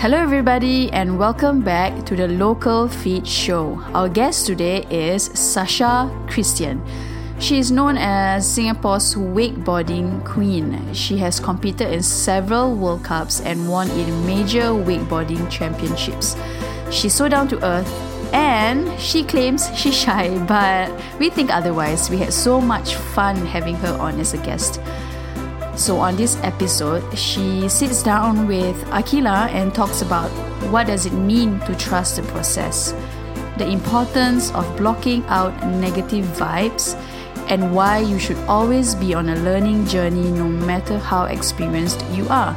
Hello, everybody, and welcome back to the Local Feed Show. Our guest today is Sasha Christian. She is known as Singapore's wakeboarding queen. She has competed in several World Cups and won in major wakeboarding championships. She's so down to earth and she claims she's shy, but we think otherwise. We had so much fun having her on as a guest. So, on this episode, she sits down with Akila and talks about what does it mean to trust the process, the importance of blocking out negative vibes, and why you should always be on a learning journey no matter how experienced you are.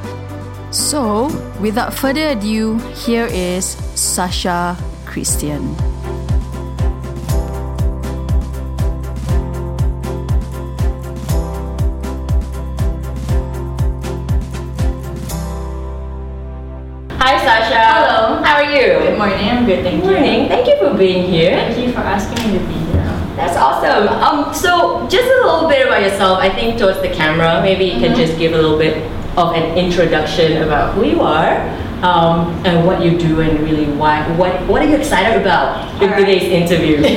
So, without further ado, here is Sasha Christian. I'm good, thank Good morning. Thank you for being here. Thank you for asking me to be here. That's awesome. Um, so just a little bit about yourself. I think towards the camera, maybe you can Mhm. just give a little bit of an introduction about who you are, um, and what you do, and really why. What What are you excited about in Alright. today's interview?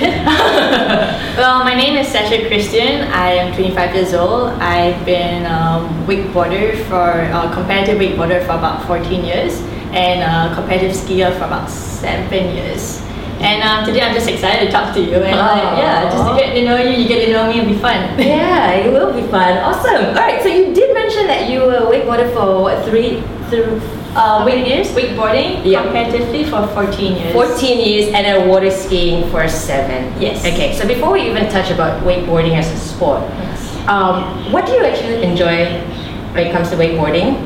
Well, my name is Sasha Christian. I am 25 years old. I've been um, wakeboarder for uh, competitive wakeboarder for about 14 years, and uh, competitive skier for about seven years. And um, today I'm just excited to talk to you and like, yeah, just to get to know you. You get to know me and be fun. yeah, it will be fun. Awesome. All right. So you did mention that you were wakeboarder for what three, through Uh, how many years? Wakeboarding Yeah. competitively for 14 years. 14 years and then water skiing for seven. Yes. Okay, so before we even touch about wakeboarding as a sport, Yes. um, what do you actually enjoy when it comes to wakeboarding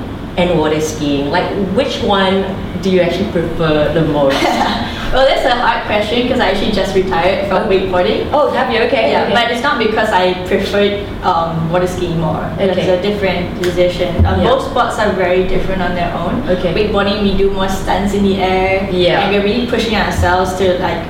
and water skiing? Like, which one do you actually prefer the most? Well, that's a hard question because I actually just retired from wakeboarding. oh, have you? Okay. Yeah, okay. but it's not because I preferred um, water skiing more. Okay. It's a different decision. Um, Yeah. Both sports are very different on their own. Okay. Wakeboarding, we do more stunts in the air. Yeah. And we're really pushing ourselves to like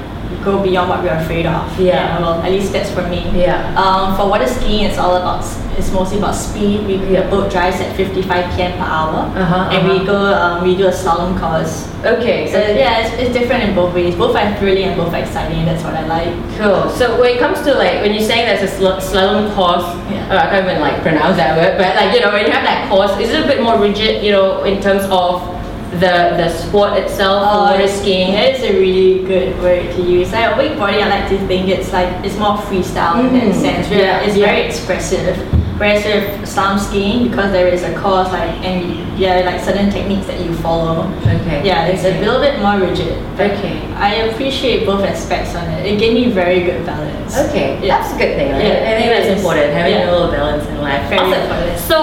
go beyond what we're afraid of. Yeah. well, at least that's for me. Yeah. Um, for water skiing, it's all about it's mostly about speed. We Yeah. the boat drives at 55 km per hour, Uh-huh, and we uh-huh. go um, we do a slalom course. okay. So yeah, it's, it's different in both ways. Both are thrilling and both are exciting. That's what I like. Cool. So when it comes to like when you're saying there's a sl- slalom course, Yeah. uh, I can't even like pronounce that word, but like you know when you have that course, is it a bit more rigid? You know, in terms of the the sport itself, Oh, water skiing. That is a really good word to use. Like wakeboarding, I like to think it's like it's more freestyle in that Mm, sense. Yeah, it's yeah. very expressive. Whereas with slalom skiing, because there is a course like and yeah, like certain techniques that you follow. Okay. Yeah, it's a little bit more rigid. Okay. I appreciate both aspects on it. It gave me very good balance. Okay, Yeah. that's a good thing. Right? Yeah, I think that's important, having Yeah. a little balance in life. Very Awesome. important. So,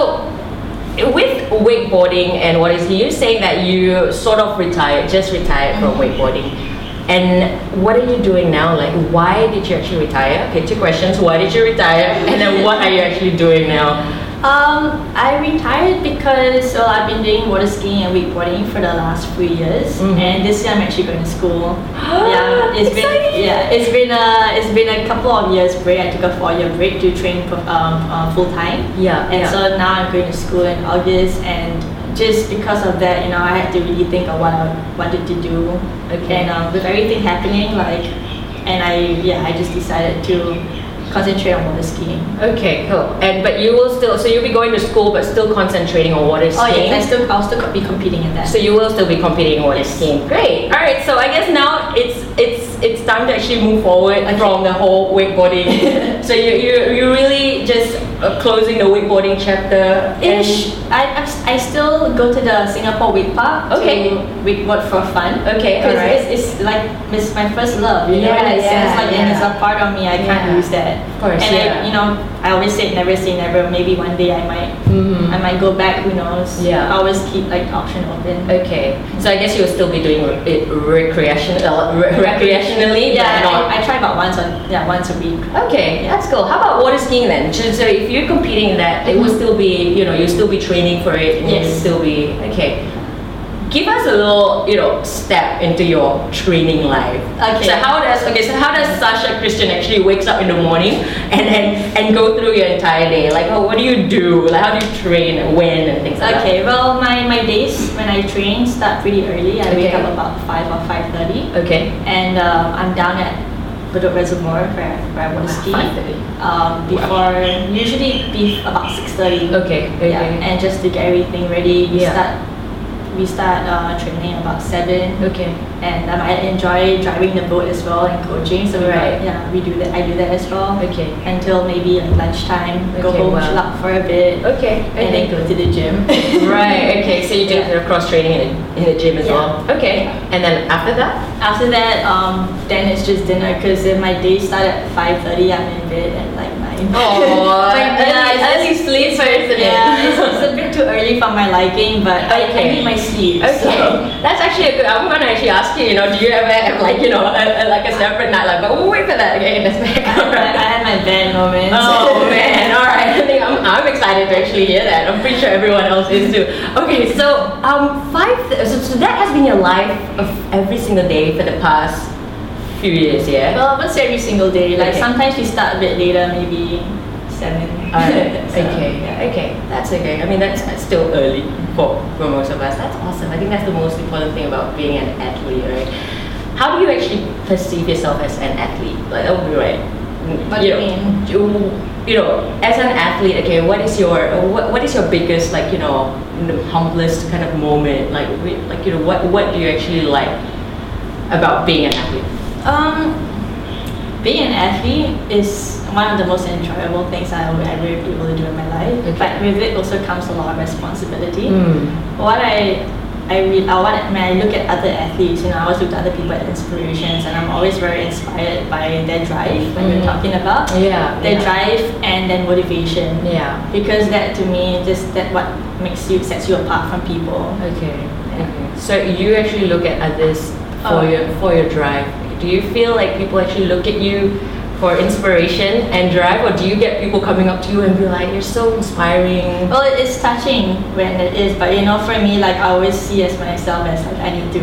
with wakeboarding and what is you saying that you sort of retired, just retired from Mm-hmm. wakeboarding, and what are you doing now? Like, why did you actually retire? Okay, two questions. Why did you retire? And then what are you actually doing now? Um, I retired because well, I've been doing water skiing and wakeboarding for the last few years, Mhm. and this year I'm actually going to school. yeah, it's Exciting. been yeah, it's been a it's been a couple of years break. I took a four year break to train um, uh, full time. Yeah, and yeah. so now I'm going to school in August, and just because of that, you know, I had to really think of what I wanted to do. Okay. And um, with everything happening, like, and I yeah, I just decided to concentrate on water skiing. Okay, cool. And but you will still, so you'll be going to school, but still concentrating on water Oh skiing. yes, I still I'll still be competing in that. So you will still be competing in water skiing. Great. All right. So I guess now it's it's it's time to actually move forward from the whole wakeboarding. so you you you really just uh, closing the wakeboarding chapter. Ish. I, I still go to the Singapore Wake Park Okay. to wakeboard for fun. Okay, Because alright. it's, it's like it's my first love, you know, Yeah, in that sense. yeah, Like, and it's a part of me. I can't lose that. Course, and yeah. I, you know, I always say never say never. Maybe one day I might, Mhm. I might go back. Who knows? Yeah. I always keep like option open. Okay. So I guess you will still be doing it recreation, uh, re- recreationally, yeah, not. I, I try about once on yeah once a week. Okay, that's cool. How about water skiing then? So so if you're competing in that, it will still be, you know, you'll still be training for it, and you'll Yes. still be, okay. Give us a little, you know, step into your training life. Okay. So how does okay? So how does Sasha Christian actually wakes up in the morning and and, and go through your entire day? Like, oh, what do you do? Like, how do you train? When and things like that? Okay, well, my, my days when I train start pretty early. I wake up about 5 or 5.30. that? Okay. And um, I'm down at Bedok Reservoir where, where I want to ski. 5:30. Um, before, usually be about 6.30. Okay. Okay. Yeah, and just to get everything ready, we Yeah. start we start uh, training about 7 okay. and um, I enjoy driving the boat as well and coaching. So we yeah, we do that. I do that as well. Okay. Until maybe like lunchtime, go Okay, home, wow. chill out for a bit, Okay. and then go to the gym. right. Okay. So you do Yeah. cross training in, in the gym as Yeah. well. Okay. And then after that. After that, um, then it's just dinner because if my day start at five thirty. I'm in bed at like. Oh, yeah, early sleep person. yeah, it's, it's a bit too early for my liking, but I, I need my sleep. Okay, so. that's actually a good. I'm gonna actually ask you. You know, do you ever have like you know a, a, like a separate night? Like, but we'll wait for that. Okay, that's back. I, I had my bad moments. Oh man! All right, I think I'm, I'm excited to actually hear that. I'm pretty sure everyone else is too. Okay, so um, five. So, so that has been your life of every single day for the past few years, yeah. Well, say every single day. Like Okay. sometimes we start a bit later, maybe seven. So, okay, yeah. okay, that's okay. I mean, that's, that's still early for, for most of us. That's awesome. I think that's the most important thing about being an athlete, right? How do you actually perceive yourself as an athlete? Like, that would be right. What do you know, mean? You, you know, as an athlete, okay, what is your what, what is your biggest like you know humblest kind of moment? Like, like you know, what what do you actually like about being an athlete? Um, being an athlete is one of the most enjoyable things I will ever be able to do in my life. Okay. But with it also comes a lot of responsibility. Mm. What I I read, uh, what, when I look at other athletes, you know, I always look at other people as inspirations, and I'm always very inspired by their drive. When Mm. you're talking about Yeah. their yeah. drive and their motivation, Yeah. because that to me just that what makes you sets you apart from people. Okay. Yeah. okay. So you actually look at others for Oh. your for your drive. Do you feel like people actually look at you for inspiration and drive, or do you get people coming up to you and be like, "You're so inspiring"? Well, it is touching when it is, but you know, for me, like I always see as myself as like I need to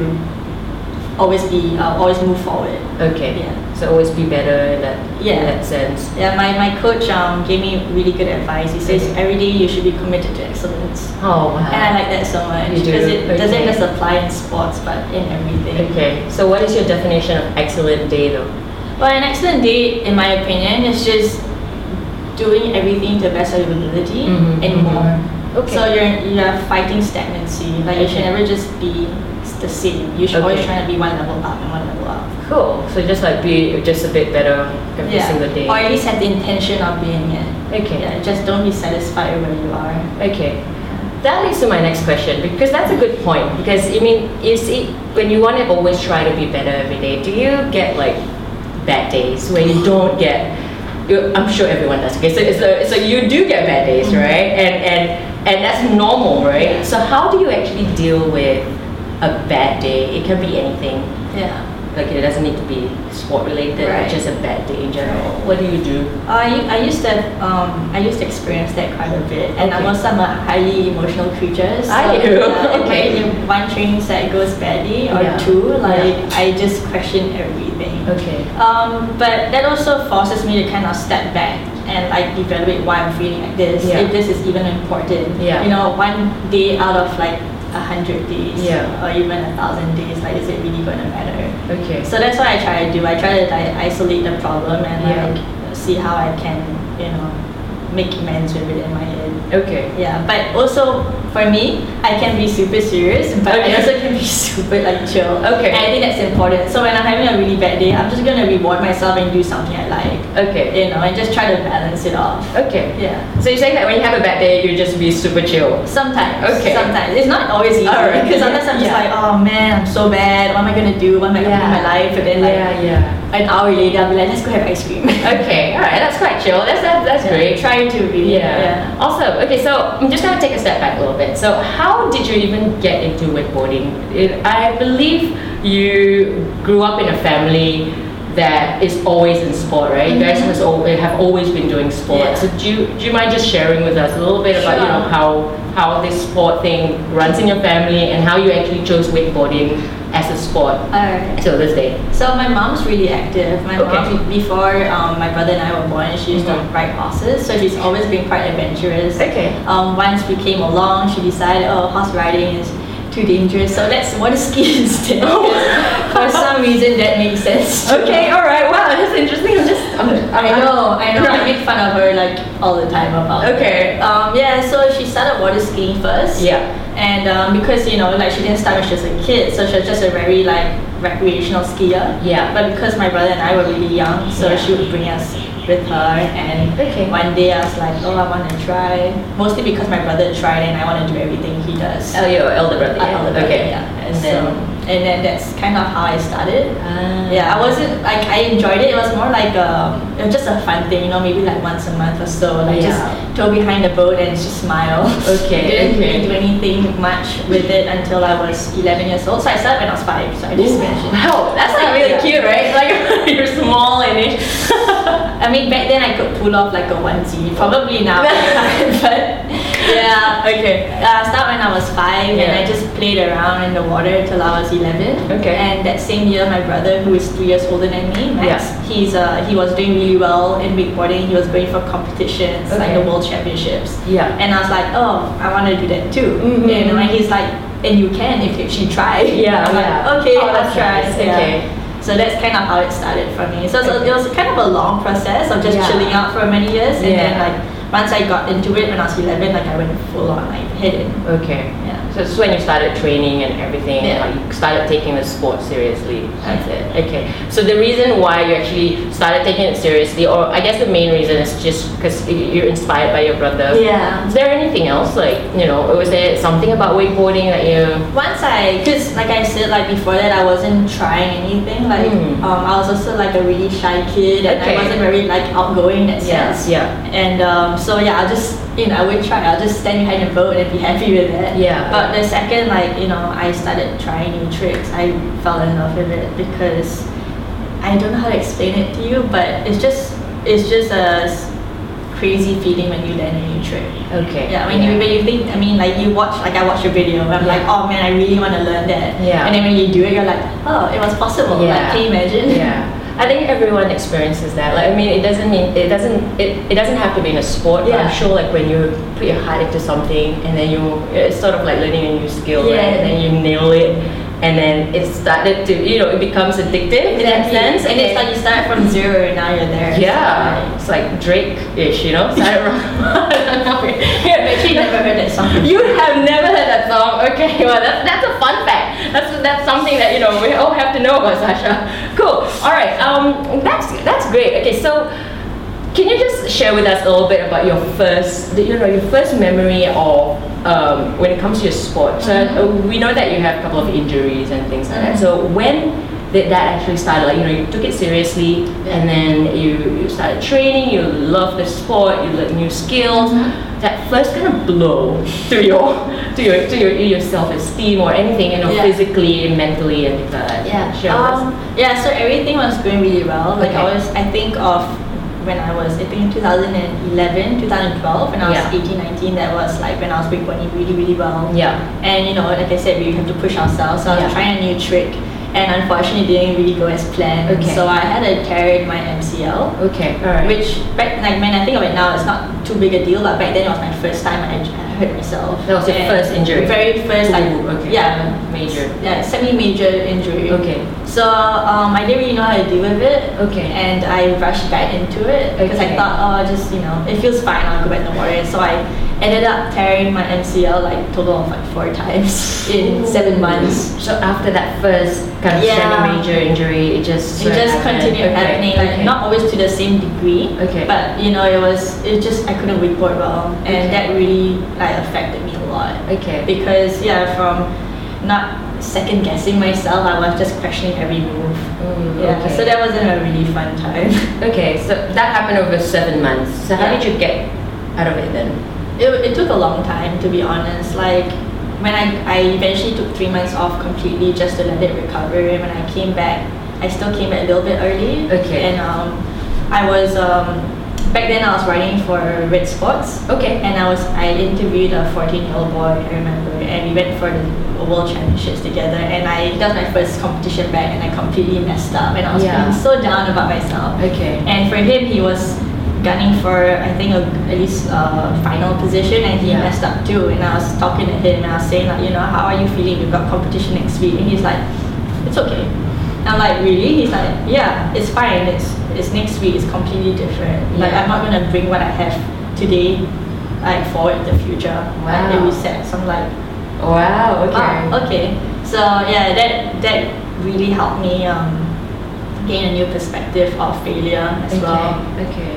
always be, uh, always move forward. Okay. Yeah. So always be better in that in that sense. Yeah, my, my coach um, gave me really good advice. He says Okay. every day you should be committed to excellence. Oh wow. And I like that so much You do? because it doesn't just apply in sports but in everything. Okay. So what is your definition of excellent day though? Well, an excellent day, in my opinion, is just doing everything to the best of your ability Mhm, and mhm. more. Okay. So you're you're fighting stagnancy. Like you should never just be the same. You should always Okay. try to be one level up and one level up. Cool. So just like be just a bit better every single day. Or at least have the intention of being it. Okay. Yeah, just don't be satisfied with where you are. Okay. That leads to my next question because that's a good point. Because I mean, you see, when you want to always try to be better every day, do you get like bad days where you don't get? I'm sure everyone does. Okay, so, so so you do get bad days, mm-hmm. right? And and and that's normal, right? So how do you actually deal with a bad day? It can be anything. Yeah. Like it doesn't need to be sport related. Right. It's just a bad day in general. What do you do? I, I used to um I used to experience that quite a bit, and I'm Okay. also a highly emotional creature. So you? yeah, if Okay. If one training set goes badly or Yeah. two, like Yeah. I just question everything. Okay. Um, but that also forces me to kind of step back and like evaluate why I'm feeling like this. Yeah. If this is even important. Yeah. You know, one day out of like a hundred days Yeah. or even a thousand days, like is it really gonna matter? Okay. So that's what I try to do. I try to like, isolate the problem and Yeah. like see how I can, you know, make amends with it in my head. Okay. Yeah, but also for me, I can be super serious, but Okay. I also can be super like chill. Okay. And I think that's important. So when I'm having a really bad day, I'm just gonna reward myself and do something I like. Okay. You know, and just try to balance it off. Okay. Yeah. So you're saying that when you have a bad day, you just be super chill. Sometimes. Okay. Sometimes. It's not always easy. Alright. Because sometimes I'm just Yeah. like, oh man, I'm so bad. What am I gonna do? What am I gonna do in my life? And then like yeah, yeah. An hour later, I'll be like, let's go have ice cream. Okay, all right, that's quite chill. That's that, that's great. Trying to really. Yeah. Awesome. Okay, so I'm just gonna take a step back a little bit. So, how did you even get into wakeboarding? I believe you grew up in a family that is always in sport, right? You guys Mhm. has al- have always been doing sport. Yeah. So, do you, do you mind just sharing with us a little bit about you know how how this sport thing runs in your family and how you actually chose wakeboarding as a sport Alright. till this day. So my mom's really active. My Okay. mom, before um, my brother and I were born, she used Mhm. to ride horses. So she's always been quite adventurous. Okay. Um, once we came along, she decided, oh, horse riding is too dangerous, so let's water ski instead. For some reason, that makes sense. Okay, all right. Wow, that's interesting. I'm just. I'm, I know, I know. I make fun of her like all the time about it. Okay. Um, yeah, so she started water skiing first. Yeah. And um, because you know, like she didn't start when she was a kid, so she was just a very like recreational skier. Yeah. But because my brother and I were really young, so Yeah. she would bring us with her. And Okay. one day I was like, oh, I want to try. Mostly because my brother tried and I want to do everything he does. Oh, your elder brother. Yeah. elder brother, okay. yeah. And so, then. And then that's kind of how I started. Ah. Yeah, I wasn't like I enjoyed it. It was more like um, it was just a fun thing, you know, maybe like once a month or so. Like Yeah. just go behind the boat and just smile. Okay, Didn't okay. really do anything much with it until I was 11 years old. So I started when I was five. So I just mentioned. Wow, that's like really Yeah. cute, right? Like you're small and it. I mean, back then I could pull off like a onesie. Probably now, but yeah. okay. Uh, start when I was five, and I just played around in the water till I was eleven. Okay. And that same year, my brother, who is three years older than me, Max, Yeah. he's uh, he was doing really well in wakeboarding. He was going for competitions like the world championships. Yeah. And I was like, oh, I want to do that too. Mhm. Know, and he's like, and you can if you actually try. Yeah, I'm like, okay, Oh, I'll try. nice. Yeah. Okay. So that's kind of how it started for me. So, so it was kind of a long process of just Yeah. chilling out for many years, and then like once I got into it when I was 11, like I went full on like head in. Okay. Yeah. So this is when you started training and everything, and like you started taking the sport seriously. That's it. Okay. So the reason why you actually started taking it seriously, or I guess the main reason is just because you're inspired by your brother. Yeah. Is there anything else, like you know, was there something about wakeboarding that you? Once I, cause like I said, like before that, I wasn't trying anything. Like Mm. um, I was also like a really shy kid, and Okay. I wasn't very like outgoing in that Yeah, sense. yeah. And um, so yeah, I just you know I would try. I'll just stand behind the boat and be happy with it. Yeah. But the second like you know I started trying new tricks, I fell in love with it because I don't know how to explain it to you, but it's just it's just a crazy feeling when you learn a new trick. Okay. Yeah, when you when you think, I mean, like you watch, like I watched your video, and I'm like, oh man, I really want to learn that. Yeah. And then when you do it, you're like, oh, it was possible. Yeah. Like, can you imagine? Yeah. I think everyone experiences that. Like, I mean, it doesn't mean it doesn't it, it doesn't have to be in a sport. But I'm sure, like, when you put your heart into something and then you, it's sort of like learning a new skill, right? Yeah. And then you nail it, and then it started to, you know, it becomes addictive in that Exactly. sense. And it's like you start from zero and now you're there. yeah, it's like Drake-ish, you know. Started from- I've actually never heard that song. You have never heard that song? Okay, well that's that's a fun fact. That's that's something that you know we all have to know about Sasha. Cool. All right. Um, that's that's great. Okay, so can you just share with us a little bit about your first, you know, your first memory of um, when it comes to your sport? So uh, we know that you have a couple of injuries and things like that. So when did that actually start? Like you know, you took it seriously, and then you you started training. You love the sport. You learned new skills. That first kind of blow to your to your to your, your self esteem or anything, you know, Yeah. physically, mentally, and that. Yeah. Um, yeah, so everything was going really well. Like I was, I think of when I was, I think 2011, 2012, when I was Yeah. 18, 19, that was like when I was wakeboarding really, really well. Yeah. And you know, like I said, we have to push ourselves. So I was Yeah. trying a new trick, and unfortunately, it didn't really go as planned. Okay. So I had a tear in my MCL, Okay. All right. which back like when I think of it now, it's not too big a deal. But back then, it was my first time I, I hurt myself. That was your And first injury? Very first, like Ooh, okay. yeah, Major. yeah, semi-major injury. Okay. So um, I didn't really know how to deal with it. Okay. And I rushed back into it because Okay. I thought, oh, just you know, it feels fine. I'll go back the water. So I ended up tearing my MCL like total of like four times in seven months. So after that first kind of Yeah. semi-major injury, it just It just happened. continued Okay, happening, like not always to the same degree. Okay. But you know, it was it just I couldn't wakeboard well, and Okay. that really like affected me a lot. Okay. Because yeah, from not second guessing myself, I was just questioning every move. Mm, Yeah, okay. so that wasn't a really fun time. Okay, so that happened over seven months. So how Yeah. did you get out of it then? It, it took a long time to be honest. Like when I, I eventually took three months off completely just to let it recover. And when I came back, I still came back a little bit early. Okay. And um, I was um, back then I was riding for Red Sports. Okay. And I was I interviewed a 14 year old boy, I remember, and we went for the World Championships together. And I that was my first competition back, and I completely messed up, and I was Yeah. feeling so down about myself. Okay. And for him, he was gunning for I think a, at least a final position, and he Yeah. messed up too. And I was talking to him, and I was saying like, you know, how are you feeling? We've got competition next week, and he's like, it's okay. I'm like, really? He's like, yeah, it's fine. It's it's next week. It's completely different. Like I'm not gonna bring what I have today, like forward to the future. Like Wow. it reset. So I'm like, Wow. Okay. Okay. So yeah, that that really helped me um, gain a new perspective of failure as Okay. well. Okay.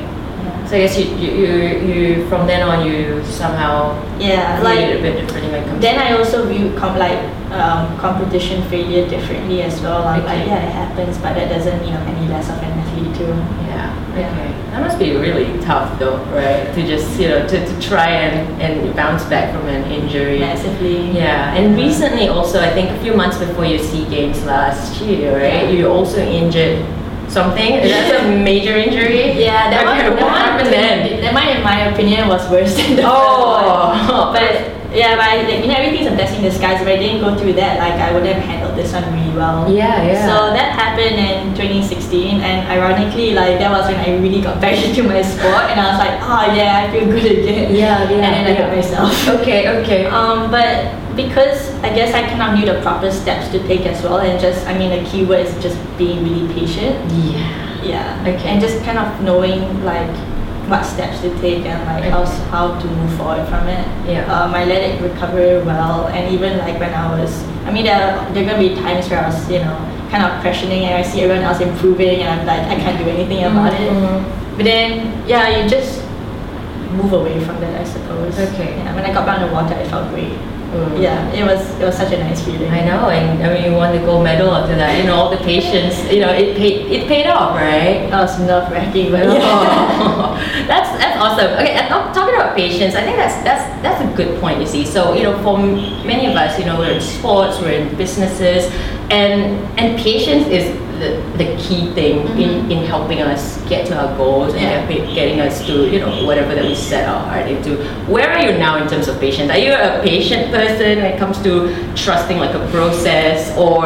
Yeah. So I guess you, you, you, you from then on you somehow Yeah, viewed it a bit differently when it then I also view com- like um, competition failure differently as well. I'm like, yeah, it happens, but that doesn't mean I'm any less of an athlete too. Yeah. Yeah. Okay. That must be really tough though, right? To just you know to, to try and, and bounce back from an injury. Massively. Yeah, and recently also, I think a few months before your SEA Games last year, right? Yeah. You also injured something. That's a major injury. Yeah, that Okay, one, that what one, happened then? That one, in my opinion, was worse than the Oh. first one. But yeah, but I, like, you know, everything's a blessing in disguise. If I didn't go through that, like I would have handled this one really well. Yeah, yeah. So that happened in 2016, and ironically, like that was when I really got back into my sport, and I was like, oh yeah, I feel good again. Yeah, yeah, And then I yeah. hurt myself. Okay, okay. Um, but because I guess I kind of knew the proper steps to take as well, and just I mean the key word is just being really patient. yeah. Yeah. Okay. And just kind of knowing like what steps to take and like how how to move forward from it. Yeah. Um, I let it recover well, and even like when I was, I mean, there there are gonna be times where I was, you know, kind of questioning, and I see everyone else improving, and I'm like, I can't do anything about Mhm. it. But then, yeah, you just move away from that, I suppose. Okay. Yeah. When I got back down the water, it felt great. Mm. Yeah. It was it was such a nice feeling. I know, and I mean, you won the gold medal after that. You know, all the patience. You know, it paid. It paid off, right? That was nerve wracking, but yeah. Oh, that's that's awesome. Okay, and talk- talking about patience, I think that's that's that's a good point. You see, so you know, for many of us, you know, we're in sports, we're in businesses, and and patience is the, the key thing in, in helping us get to our goals and Yeah. get- getting us to you know whatever that we set our heart into. Where are you now in terms of patience? Are you a patient person when it comes to trusting like a process, or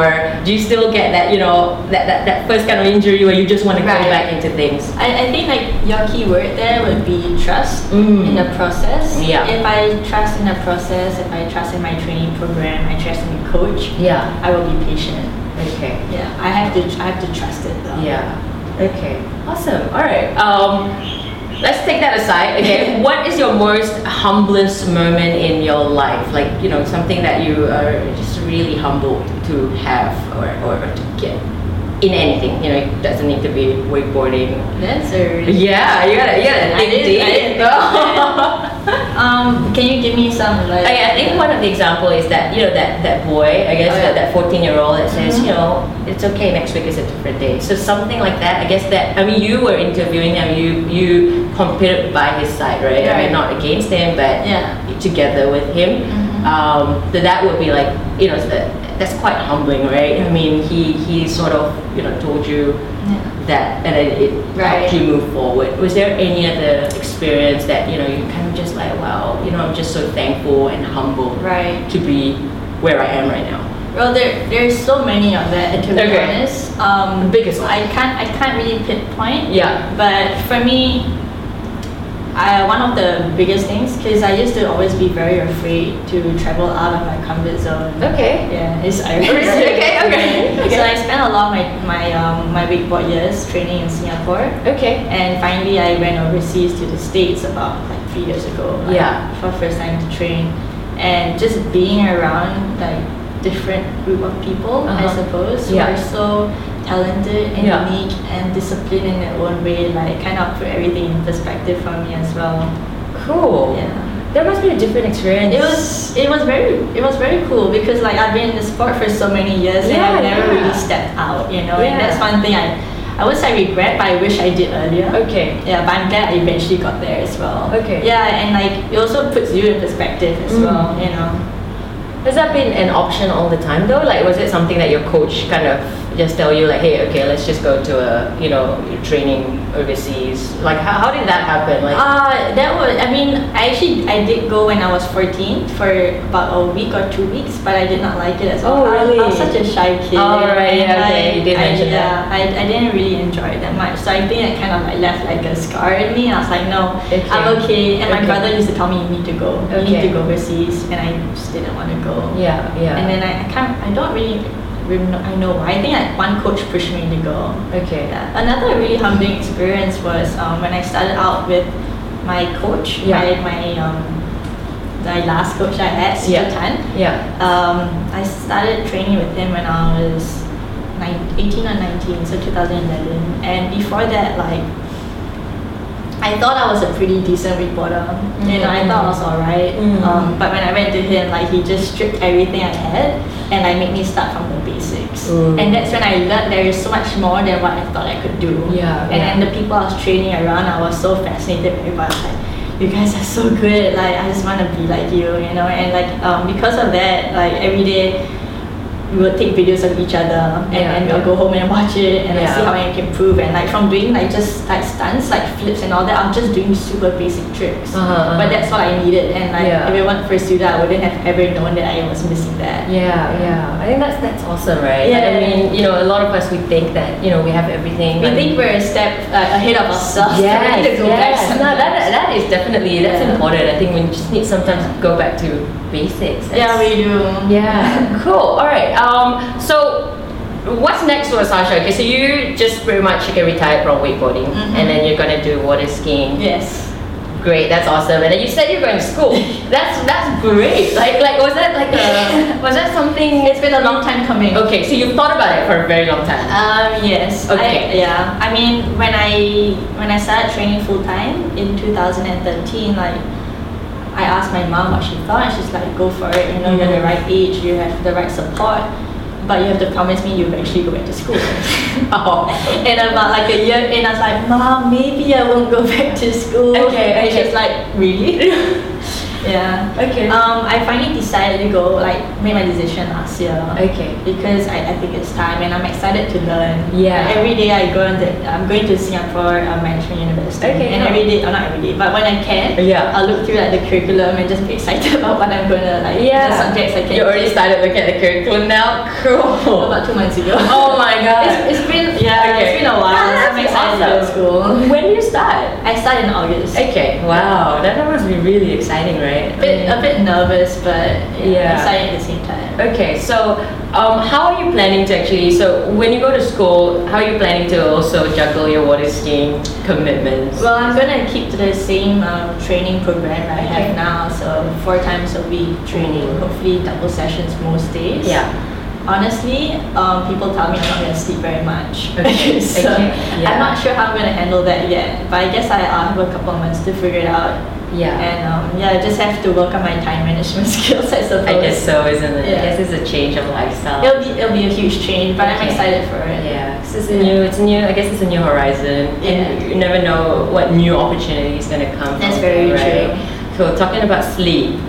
do you still get that you know that, that, that first kind of injury where you just want to go back into things? I, I think like your key word there would be trust Mm. in the process. Yeah. If I trust in the process, if I trust in my training program, I trust in the coach, Yeah. I will be patient. Okay. Yeah. I have to I have to trust it though. Yeah. Okay. Awesome. All right. Um, let's take that aside. Okay. what is your most humblest moment in your life? Like you know something that you are just really humbled to have or, or to get in anything. You know, it doesn't need to be wakeboarding. That's a really Yeah, you gotta, you gotta I think deep. didn't think of Um, can you give me some like Okay, I think one of the example is that you know that that boy, I guess Oh, yeah. that that 14 year old that says, Mhm. you know, it's okay. Next week is a different day. So something like that. I guess that I mean you were interviewing him. You you competed by his side, right? I mean not against him, but Yeah. together with him. Mhm. Um, that that would be like you know that's quite humbling, right? I mean he he sort of you know told you Yeah. that and then it Right. helped you move forward. Was there any other experience that you know you kind of just like wow, you know I'm just so thankful and humble Right. to be where I am right now. Well, there there's so many of that. To be Okay. honest, um, The biggest one. I can't I can't really pinpoint. Yeah. But for me, I, one of the biggest things, because I used to always be very afraid to travel out of my comfort zone. Okay. Yeah, it's ironic. Okay, okay, okay. So I spent a lot of my my um, my wakeboard years training in Singapore, Okay. and finally I went overseas to the states about like three years ago. like, Yeah. For first time to train, and just being around like different group of people, I Uh-huh. suppose, who Yeah. are so talented and Yeah. unique and disciplined in their own way, like kind of put everything in perspective for me as well. Cool. Yeah. There must be a different experience. It was it was very it was very cool because like I've been in the sport for so many years and I've never yeah. really stepped out, you know, and Yeah. that's one thing I I would say I regret, but I wish I did earlier. Okay. Yeah, but I'm glad I eventually got there as well. Okay. Yeah, and like it also puts you in perspective as Mm. well, you know. Has that been an option all the time though? Like, was it something that your coach kind of just tell you like, hey, okay, let's just go to a you know training overseas? Like, how, how did that happen? Like, Uh, that was, I mean, I actually, I did go when I was 14 for about a week or two weeks, but I did not like it as well. Oh, really? I, I was such a shy kid. Oh, right, yeah, okay, I- you did I, mention yeah, I, I didn't really enjoy it that much. So I think it kind of like left like a scar in me. I was like, no, Okay. I'm okay. And my brother used to tell me, you need to go. You need to go overseas. And I just didn't want to go. Yeah, yeah. And then I, I can't, I don't really, I know why. I think like one coach pushed me to go. okay. Yeah. Another really humbling experience was um, when I started out with my coach, Yeah. my, my, um, my last coach I had, Sito Yeah. Tan. Yeah. Um, I started training with him when I was nine, 18 or 19, so 2011. And before that, like, I thought I was a pretty decent reporter. You know, I thought I was alright. Mhm. Um, but when I went to him, like, he just stripped everything I had and like made me start from the basics. Mm. And that's when I learned there is so much more than what I thought I could do. Yeah, And, yeah. and the people I was training around, I was so fascinated by. everybody. I was like, you guys are so good. Like, I just want to be like you, you know. And like, um, because of that, like every day, we would take videos of each other, and Yeah, then yeah. we'll go home and watch it, and like, see how I can improve. And like from doing like just like stunts, like flips and all that, I'm just doing super basic tricks. Uh-huh, uh-huh. But that's what I needed, and like Yeah. if it weren't for Suda, I wouldn't have ever known that I was missing that. Yeah, yeah. I think that's that's awesome, right? Yeah. I mean, you know, a lot of us we think that you know we have everything. We like- think we're a step uh, ahead of ourselves. Yes, to go back yes. No, that, that is definitely that's Yeah. important. I think we just need sometimes to go back to basics. Yeah, we do. Yeah, cool. All right. Um, so what's next for Sasha? Okay, so you just pretty much you get retired from wakeboarding, Mhm. and then you're gonna do water skiing. Yes. Great, that's awesome. And then you said you're going to school. That's that's great. Like like was that like a was that something? It's been a long time coming. Okay, so you've thought about it for a very long time. Um, yes. Okay. I, yeah. I mean, when I when I started training full time in 2013, like I asked my mom what she thought, and she's like, "Go for it. You know, you're the Mhm. right age. You have the right support." But you have to promise me you'll actually go back to school. Oh. and about like a year in, I was like, Mom, maybe I won't go back to school. Okay, And okay. she's like, Really? Yeah. Okay. Um, I finally decided to go, like, made my decision last year Okay. because I, I think it's time and I'm excited to learn. Yeah. Like, every day I go and I'm going to Singapore uh, Management University. Okay, And cool. every day, or not every day, but when I can, Yeah. I'll look through like the curriculum and just be excited about what I'm gonna like Yeah. the subjects I can. You already started looking at the curriculum now. Cool. about two months ago. Oh my god. It's, it's been yeah, Okay. it's been a while. I'm excited to go to school. When do you start? I start in August. Okay. Wow. That must be really exciting, right? A bit, a bit nervous, but yeah, Yeah. excited at the same time. Okay, so um, how are you planning to actually? So when you go to school, how are you planning to also juggle your water skiing commitments? Well, I'm gonna keep to the same um, training program I Okay. have now. So four times a week training, hopefully double sessions most days. yeah. Honestly, um, people tell me I'm not gonna sleep very much. Okay, so okay, yeah. I'm not sure how I'm gonna handle that yet. But I guess I, I'll have a couple of months to figure it out. Yeah. And um, yeah, I just have to work on my time management skills, I suppose. I guess so, isn't it? Yeah. I guess it's a change of lifestyle. It'll be it'll be a huge change, but I'm excited for it. Yeah, it's a new, it's a new. I guess it's a new horizon, Yeah. and you never know what new opportunity is gonna come. That's from very right? So talking about sleep,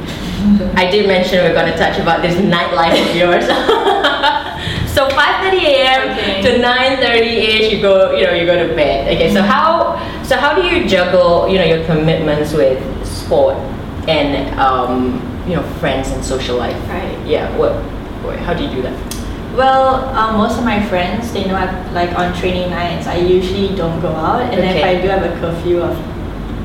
I did mention we're gonna touch about this nightlife of yours. so 5:30 a.m. Okay. to 9:30 ish, you go, you know, you go to bed. Okay, so how, so how do you juggle, you know, your commitments with sport and, um, you know, friends and social life? Right. Yeah. What? what how do you do that? Well, um, most of my friends, they know I like on training nights. I usually don't go out, and Okay. if I do have a curfew of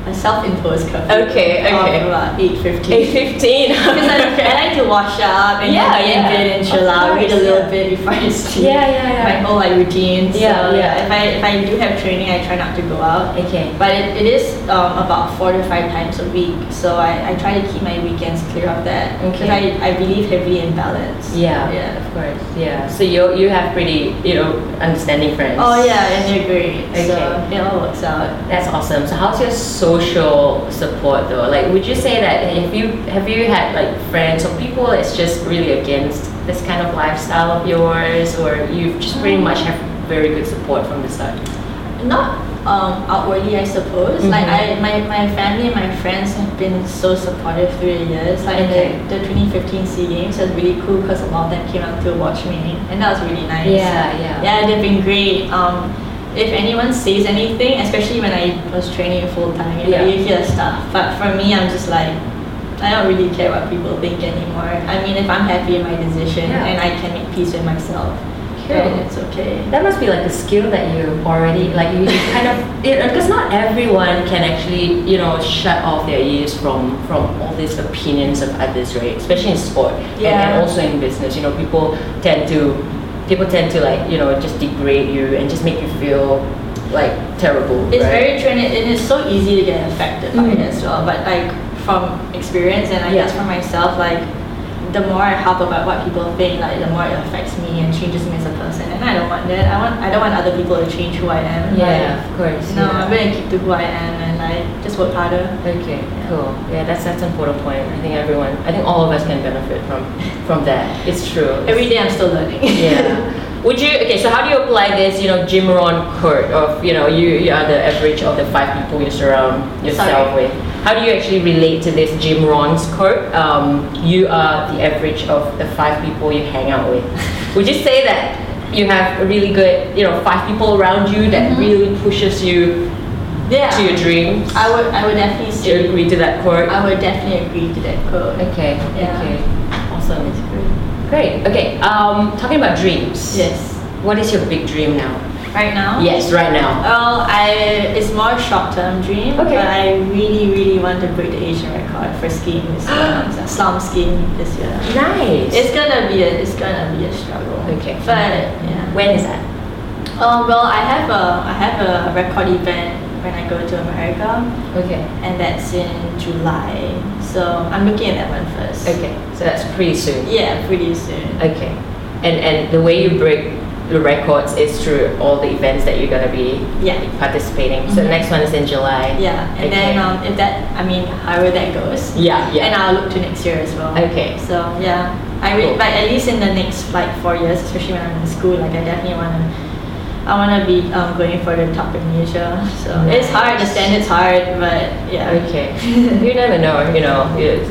a self-imposed curfew. Okay, okay. Of about eight fifteen. Eight fifteen. Because I, I like to wash up and Yeah, yeah. in bed and chill out, read a little yeah. bit before I sleep. Yeah, yeah, yeah. My whole like routine. So, Yeah, yeah. If I if I do have training, I try not to go out. Okay. But it, it is um, about four to five times a week, so I, I try to keep my weekends clear of that. Because Okay. I, I believe heavily in balance. Yeah, Yeah. of course. Yeah. So you you have pretty you know understanding friends. Oh yeah, and they're great. So Okay. it all works out. That's awesome. So how's your social support though? Like, would you say that if you have you had like friends or people that's just really against this kind of lifestyle of yours, or you just pretty much have very good support from the start? not um, outwardly, I suppose. Like I, my, my family and my friends have been so supportive through the years. Like Okay. the, the 2015 SEA Games was really cool because a lot of them came out to watch me, and that was really nice. Yeah, yeah. Yeah, they've been great. Um, if anyone says anything, especially when I was training full time, you know, Yeah. you hear stuff. But for me, I'm just like, I don't really care what people think anymore. I mean, if I'm happy in my decision Yeah. and I can make peace with myself, then it's okay. That must be like a skill that you already like you kind of because not everyone can actually you know shut off their ears from from all these opinions of others, right? Especially in sport and, and also in business. You know, people tend to people tend to like you know just degrade you and just make you feel like terrible. It's right? very true and, it, it's so easy to get affected by it Mm. as well. But like from experience and I Yeah. guess for myself, like the more I harp about what people think, like the more it affects me and changes me as a person. And I don't want that. I want I don't want other people to change who I am. Yeah, Like, of course. No, yeah. I'm gonna keep to who I am and like just work harder. Okay, cool. Yeah, that's that's an important point. I think everyone, I think all of us can benefit from from that. It's true. Every day I'm still learning. yeah. Would you okay? So how do you apply this? You know, Jim Rohn quote of you know you you are the average of the five people you surround yourself Sorry. with. How do you actually relate to this Jim Rohn's quote? Um, you are the average of the five people you hang out with. Would you say that you have a really good you know five people around you that Mhm. really pushes you yeah. to your dreams? I would I would definitely Do you agree to that quote? I would definitely agree to that quote. Okay. Yeah. Okay. Awesome. It's great. Great. Okay. Um, talking about dreams. Yes. What is your big dream now? Right now? Yes, right now. Well, I it's more a short-term dream, Okay. but I really, really want to break the Asian record for skiing this year, slalom skiing this year. Nice. It's gonna be a it's gonna be a struggle. Okay. But yeah. when is that? Um, well, I have a I have a record event when I go to America, Okay. and that's in July. So I'm looking at that one first. Okay. So that's pretty soon. Yeah, pretty soon. Okay. And and the way you break the records is through all the events that you're gonna be Yeah. participating. So the next one is in July. Yeah, and Okay. then um, if that, I mean, however that goes, Yeah. Yeah. and I'll look to next year as well. Okay. So yeah, I re- Cool. like at least in the next like four years, especially when I'm in school, like I definitely wanna, I wanna be um, going for the top in Asia. So it's hard. The Nice. standard's hard, but yeah. Okay. you never know. You know,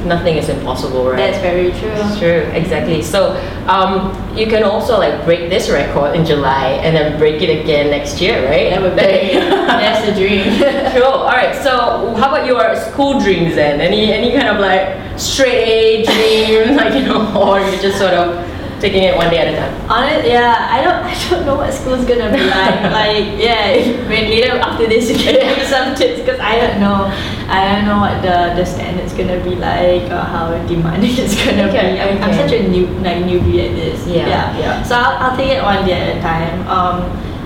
nothing is impossible, right? That's very true. It's true, exactly. So um, you can also like break this record in July and then break it again next year, right? That would be that's the dream. Cool. All right. So how about your school dreams then? Any any kind of like straight A dream, like you know, or you're just sort of taking it one day at a time? Honest, yeah, I don't, I don't know what school's gonna be like. like, yeah, when later after this you can give some tips because I don't know, I don't know what the the standard's gonna be like or how demanding it's gonna Okay, be. I'm, I'm such a new, like newbie at this. Yeah, yeah. So I'll, I'll take it one day at a time. Um,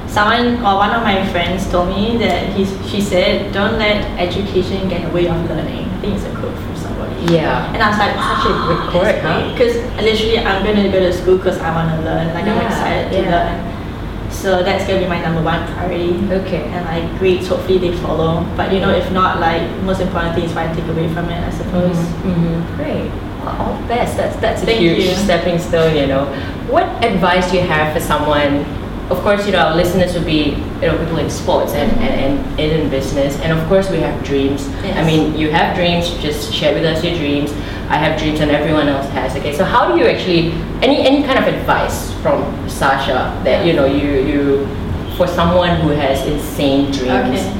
someone or one of my friends told me that he, she said, don't let education get in the way of learning. I think it's a quote. Yeah. And I was like, Such a good quote, huh? Because literally, I'm gonna go to school because I want to learn. Like I'm Yeah, excited to yeah. learn. So that's gonna be my number one priority. Okay. And like grades, hopefully they follow. But you know, if not, like most important thing is what I take away from it. I suppose. Mm-hmm. Great. Well, all the best. That's that's a Thank huge you. stepping stone. You know, what advice do you have for someone? Of course, you know our listeners would be you know people in sports and, and, and, in business, and of course we have dreams. I mean, you have dreams. Just share with us your dreams. I have dreams, and everyone else has. Okay, so how do you actually any any kind of advice from Sasha that you know you you for someone who has insane dreams? Okay.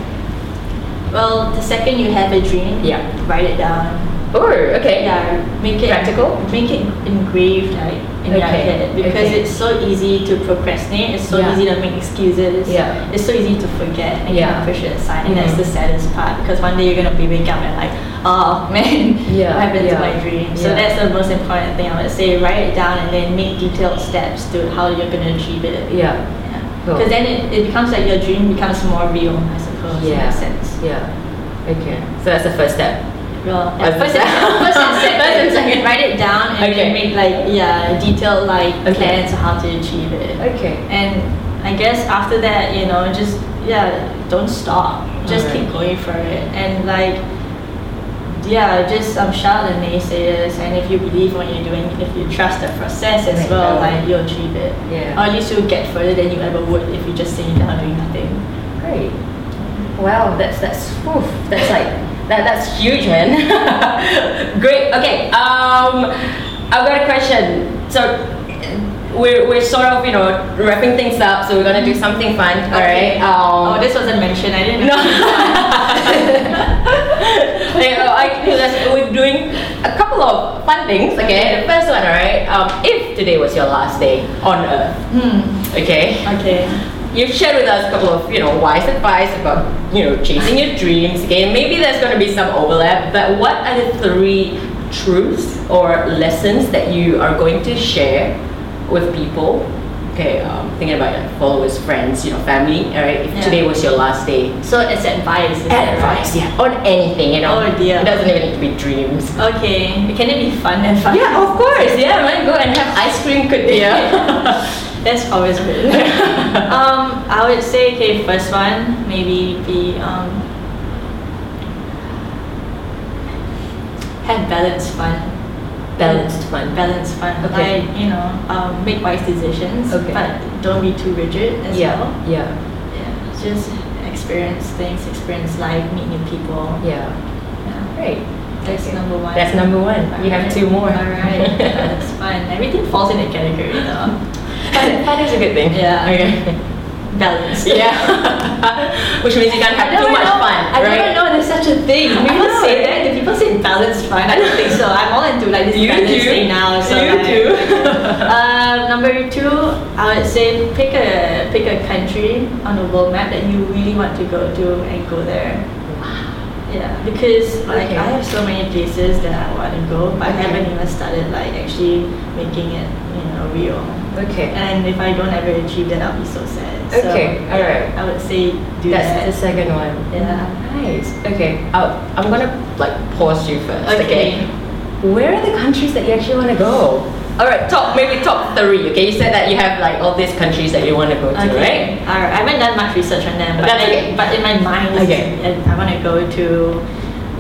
Well, the second you have a dream, Yeah. write it down. Oh, okay. Yeah, make it Practical? Make it engraved like in your head because okay. it's so easy to procrastinate. It's so Yeah. easy to make excuses. Yeah. It's so easy to forget and Yeah. kind of push it aside, and that's Mhm. the saddest part because one day you're gonna be wake up and like, oh man, Yeah, what happened yeah. to my dream? So that's the most important thing I would say. Write it down and then make detailed steps to how you're gonna achieve it. Yeah. Cool. Because then it, it becomes like your dream becomes more real, I suppose, in Yeah. that sense. Yeah. Okay. So that's the first step. Well, First first, and second. first and second, First and second. write it down and Okay. then make like yeah detailed like Okay. plans how to achieve it. Okay. And I guess after that, you know, just yeah, don't stop. Just keep going for it. And like yeah, just um, shout at the naysayers. And if you believe what you're doing, if you trust the process as Right. well, like you'll achieve it. Yeah. Or at least you'll get further than you ever would if you just sitting down doing nothing. Great. Wow, that's that's oof, that's like that that's huge, man. Great. Okay. Um, I've got a question. So we're, we're sort of you know wrapping things up, so we're gonna do something fun. All right. Um, oh, this wasn't mentioned. I didn't. no. Okay, uh, I, let's- we're doing a couple of fun things. Okay. The first one, all right. Um, if today was your last day on Earth, Hmm. okay, Okay. You've shared with us a couple of you know wise advice about you know chasing your dreams. Okay, maybe there's going to be some overlap, but what are the three truths or lessons that you are going to share with people? Okay, um, thinking about your followers, friends, you know, family. All right, if Yeah. today was your last day, So it's advice. Advice, right? yeah, on anything, you know. Oh, dear. It doesn't even need to be dreams. Okay. Can it be fun and fun? Yeah, of course. Yeah, man, go and have ice cream, could yeah. That's always good. um, I would say, okay, first one maybe be um, have balanced fun. Balanced fun. Balanced fun. Okay. Like you know, um, make wise decisions, Okay. but don't be too rigid as Yeah, well. yeah, Yeah, just experience things, experience life, meet new people. yeah. Yeah. Great. That's Okay. number one. That's number one. You have two more. Alright, that's fine. Everything falls in a category though. Fun, fun is a good thing. Yeah. Okay. Balance. Yeah. Which means you can't have too much know, fun, I right? never know there's such a thing. People know, say that. Do people say balanced fun? I don't think so. I'm all into like this You balance thing now. So You like, do. um, number two, I would say pick a pick a country on the world map that you really want to go to and go there. Yeah, because like Okay. I have so many places that I want to go, but I haven't even started like actually making it, you know, real. Okay. And if I don't ever achieve that, I'll be so sad. So, Okay, yeah, alright. I would say do That's that. the second one. Yeah. Nice. Okay. I'll, I'm gonna like pause you first. Okay. Where are the countries that you actually want to go? All right. Top maybe top three. Okay. You said that you have like all these countries that you want to go to, right? Okay. Alright. I haven't done much research on them, but I- okay. but in my mind, Okay. I, I want to go to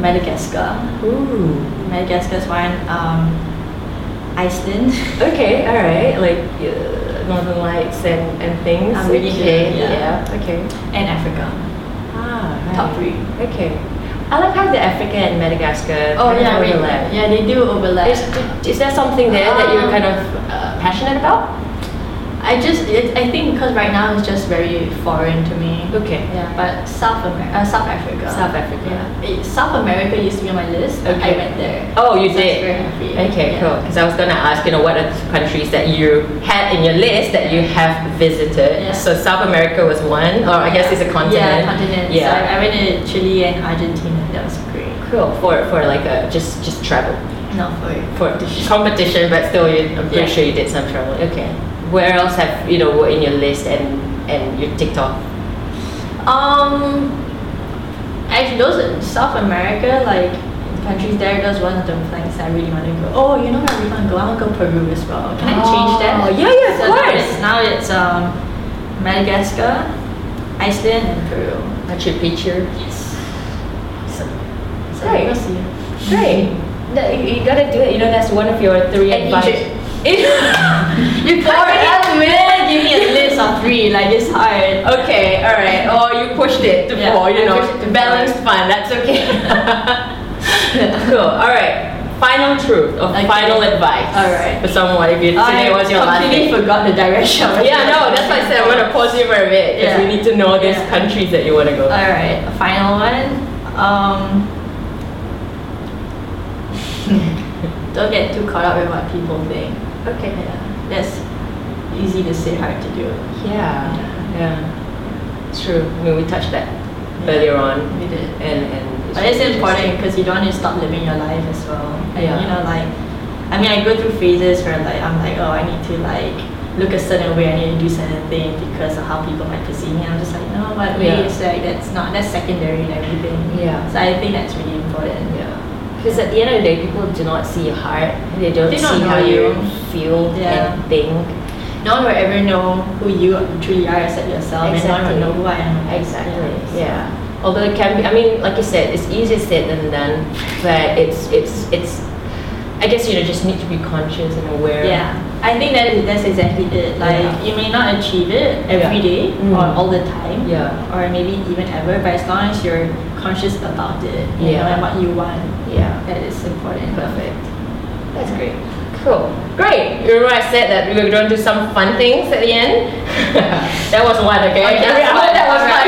Madagascar. Ooh. Madagascar is one. Um, Iceland. Okay. All right. Like uh, Northern Lights and and things. I'm really okay. good, yeah. Okay. and Africa. Ah. Right. Top three. Okay. I like how the Africa and Madagascar Oh yeah, overlap. yeah, they do overlap. Is, is there something there that you're Um, kind of uh, passionate about? I just, it, I think because right now it's just very foreign to me. Okay. Yeah, but South America, uh, South Africa. South Africa. Yeah. It- South America used to be on my list. Okay. I went there. Oh, you So I was did. very happy. Okay, Yeah. cool. Because I was gonna ask, you know, what are the countries that you had in your list that you have visited? Yeah. So South America was one, or I guess it's a continent. Yeah, continent. Yeah. So I, I went to Chile and Argentina. That was great. Cool. For for like a just just travel Not for for competition, but still, you, I'm pretty Yeah. sure you did some travel. Okay. Where else have you know were in your list and and your TikTok? Um, actually, those are South America, like countries there. Those one of the places I really want to go. Oh, you know where really want to go? I want to go Peru as well. Can I change that? Oh, yeah, yeah, of so course. it's, now it's um, Madagascar, Iceland, and Peru. Machu Picchu. Yes. So, So Great. we'll see. great. No, you, gotta do it. You know that's one of your three advice. You can't really give me a list of three. Like it's hard. Okay, all right. Oh, you pushed it to Yeah, four. You I know, to balanced four. fun. That's okay. cool. All right. Final truth or Okay. final advice. All right. For someone, if you today I was your last completely forgot the direction. Yeah, no, that's why I said I'm gonna pause you for a bit because Yeah. we need to know these Yeah. countries that you want to go. All right, final one. Um, don't get too caught up with what people think. Okay. Yeah, that's easy to say, hard to do. Yeah. Yeah. It's true. I mean, we touched that earlier on, We did. and and. But it's important because you don't want to stop living your life as well. And Yeah. you know, like, I mean, I go through phases where like I'm like, oh, I need to like look a certain way. I need to do certain thing because of how people might perceive me. I'm just like, no, but wait, Yeah. it's like that's not that's secondary and everything. Yeah. So I think that's really important. Yeah. Because at the end of the day, people do not see your heart. They don't They see don't how you feel Yeah. and think. No one will ever know who you truly are except yourself, and no one will know who I am. Exactly. Yeah. Although it can be, I mean, like you said, it's easier said than done, but it's it's it's I guess you know just need to be conscious and aware. Yeah, I think that is, that's exactly it. Like Yeah. you may not achieve it every Yeah. day Mm. or all the time, Yeah. or maybe even ever. But as long as you're conscious about it, you know, Yeah. and what you want, Yeah. that is important. Perfect. That's great. Cool. Great. You remember I said that we were going to do some fun things at the end? that was one, okay? Okay, hope fun. that was fun.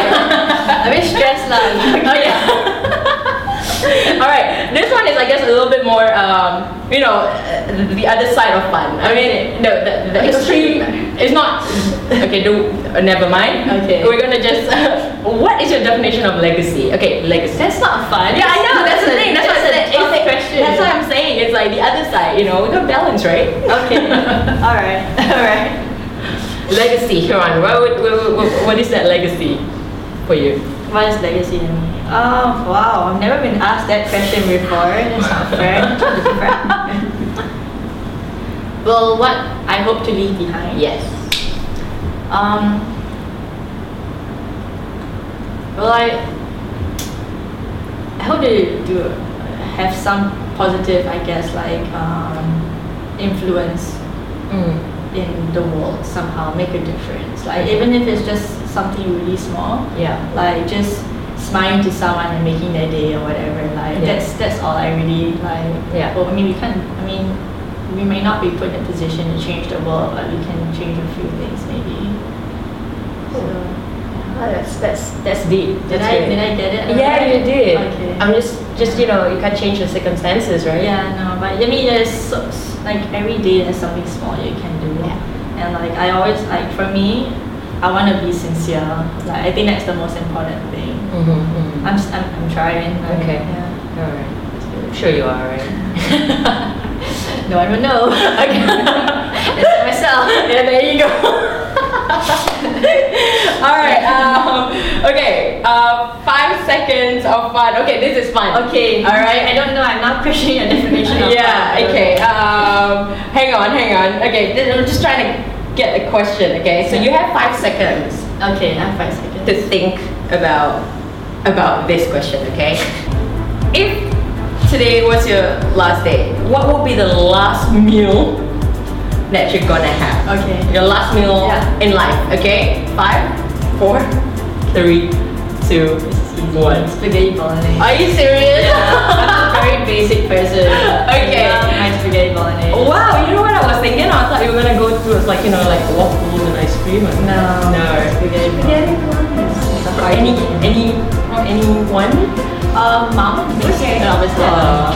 A bit stressed lah. okay. All right. This one is, I guess, a little bit more, um, you know, uh, the other side of fun. I mean, the, the, the extreme is not. Okay, do uh, never mind. Okay. We're gonna just. what is your definition of legacy? Okay, legacy. That's not fun. Yeah, I know. That's the thing. That's that's said. a tough It's like- question. That's what I'm saying. It's like the other side. You know, we got balance, right? Okay. all right. All right. legacy. Come on. What, would, what, what, what is that legacy for you? What is legacy to me? Oh wow, I've never been asked that question before. It's not fair. well, what I hope to leave behind. Yes. Um. Well, I I hope to do have some positive, I guess, like um, influence Mm. in the world somehow, make a difference. Like even if it's just something really small, Yeah. like just smiling to someone and making their day or whatever. Like Yeah. that's that's all I really like. Yeah. Well, I mean, we can't. I mean, we may not be put in a position to change the world, but we can change a few things maybe. So, Oh, that's that's that's deep. did That's I great. did I get it? Yeah, alright? you did. Okay. I'm just just you know you can't change the circumstances, right? Yeah, no, but I mean, there's so, like every day there's something small you can do. Yeah. And like I always like for me, I want to be sincere. Like I think that's the most important thing. Mm-hmm, mm-hmm. I'm just, I'm, I'm trying. like, Okay. Yeah. All right. I'm sure you are, right? No, I don't know. Okay. It's myself. yeah, there you go. All right. Um, okay. Uh, five seconds of fun. Okay, this is fun. Okay. All right. I don't know. I'm not questioning your definition of yeah. fun. Okay. Um, hang on. Hang on. Okay. I'm just trying to get a question. Okay. So you have five seconds Okay, I have five seconds. to think about about this question. Okay. If today was your last day, what would be the last meal that you're gonna have? Okay. Your last meal Yeah. in life. Okay. Five, four, three, two, one. Spaghetti bolognese. Are you serious? I'm a very basic person. Okay. I love my spaghetti bolognese. Wow, you know what I was thinking? I thought you were gonna go through like you know like waffles and ice cream. And No. no. Spaghetti bolognese. Any any from anyone? Um, mom. Okay. And obviously, Aw.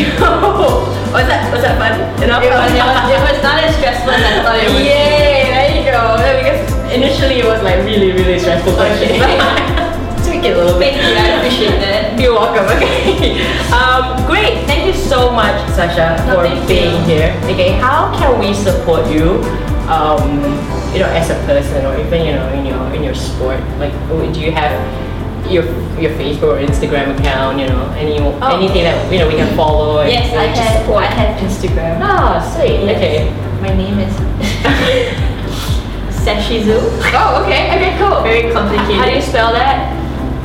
Yeah. Was that was that fun? Enough? It was, it, was, it was not as stressful as I thought it would. be. Yay! There you go. Because initially it was like really really stressful question. Tweak it a little bit. Thank you, I appreciate that. You're welcome. Okay. Um, great. Thank you so much, Sasha, No, for being you. here. Okay. How can we support you? Um, you know, as a person, or even you know, in your in your sport. Like, oh, do you have your your Facebook or Instagram account? You know, any anything that you know we can follow? Oh. Yes, know, I have. support? I have Instagram. Ah, sweet. Yes. Okay. My name is Sashizuu. Oh, okay. Okay, cool. Very complicated. How do you spell that?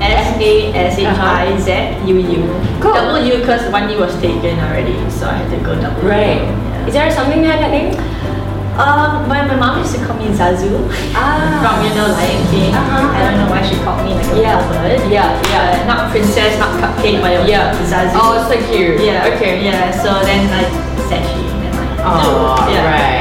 S A S H I Z U U. Cool. Double U because one U was taken already, so I had to go double Right. Yeah. Is there something behind that name? Um, my, my mom used to call me Zazu. Ah. From, you know, Lion King. Uh-huh. I don't know why she called me like a Yeah. bird. Yeah, yeah. Uh, not princess, not cupcake, but it was Yeah. Zazu. Oh, so cute. Yeah. Okay. Yeah. So then like Sashi and like. Aw, yeah. right.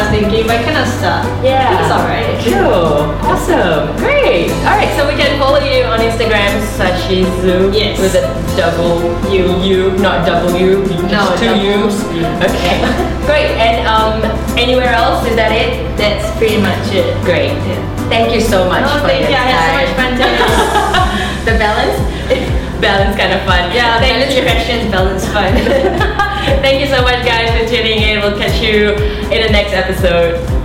I don't know what was thinking, but kind of stuck. Yeah. It's alright. Cool. Awesome. Great. All right. So we can follow you on Instagram, Sashizuu. Yes. With a double U. U, not W. No, just two U's. U. Okay. Great. And um, anywhere else? Is that it? That's pretty much it. Great. Yeah. Thank you so much Oh, for thank you. I had so much fun today. the balance. balance kind of fun. yeah, Thank balance you. questions, balance fun. Thank you so much, guys, for tuning in. We'll catch you in the next episode.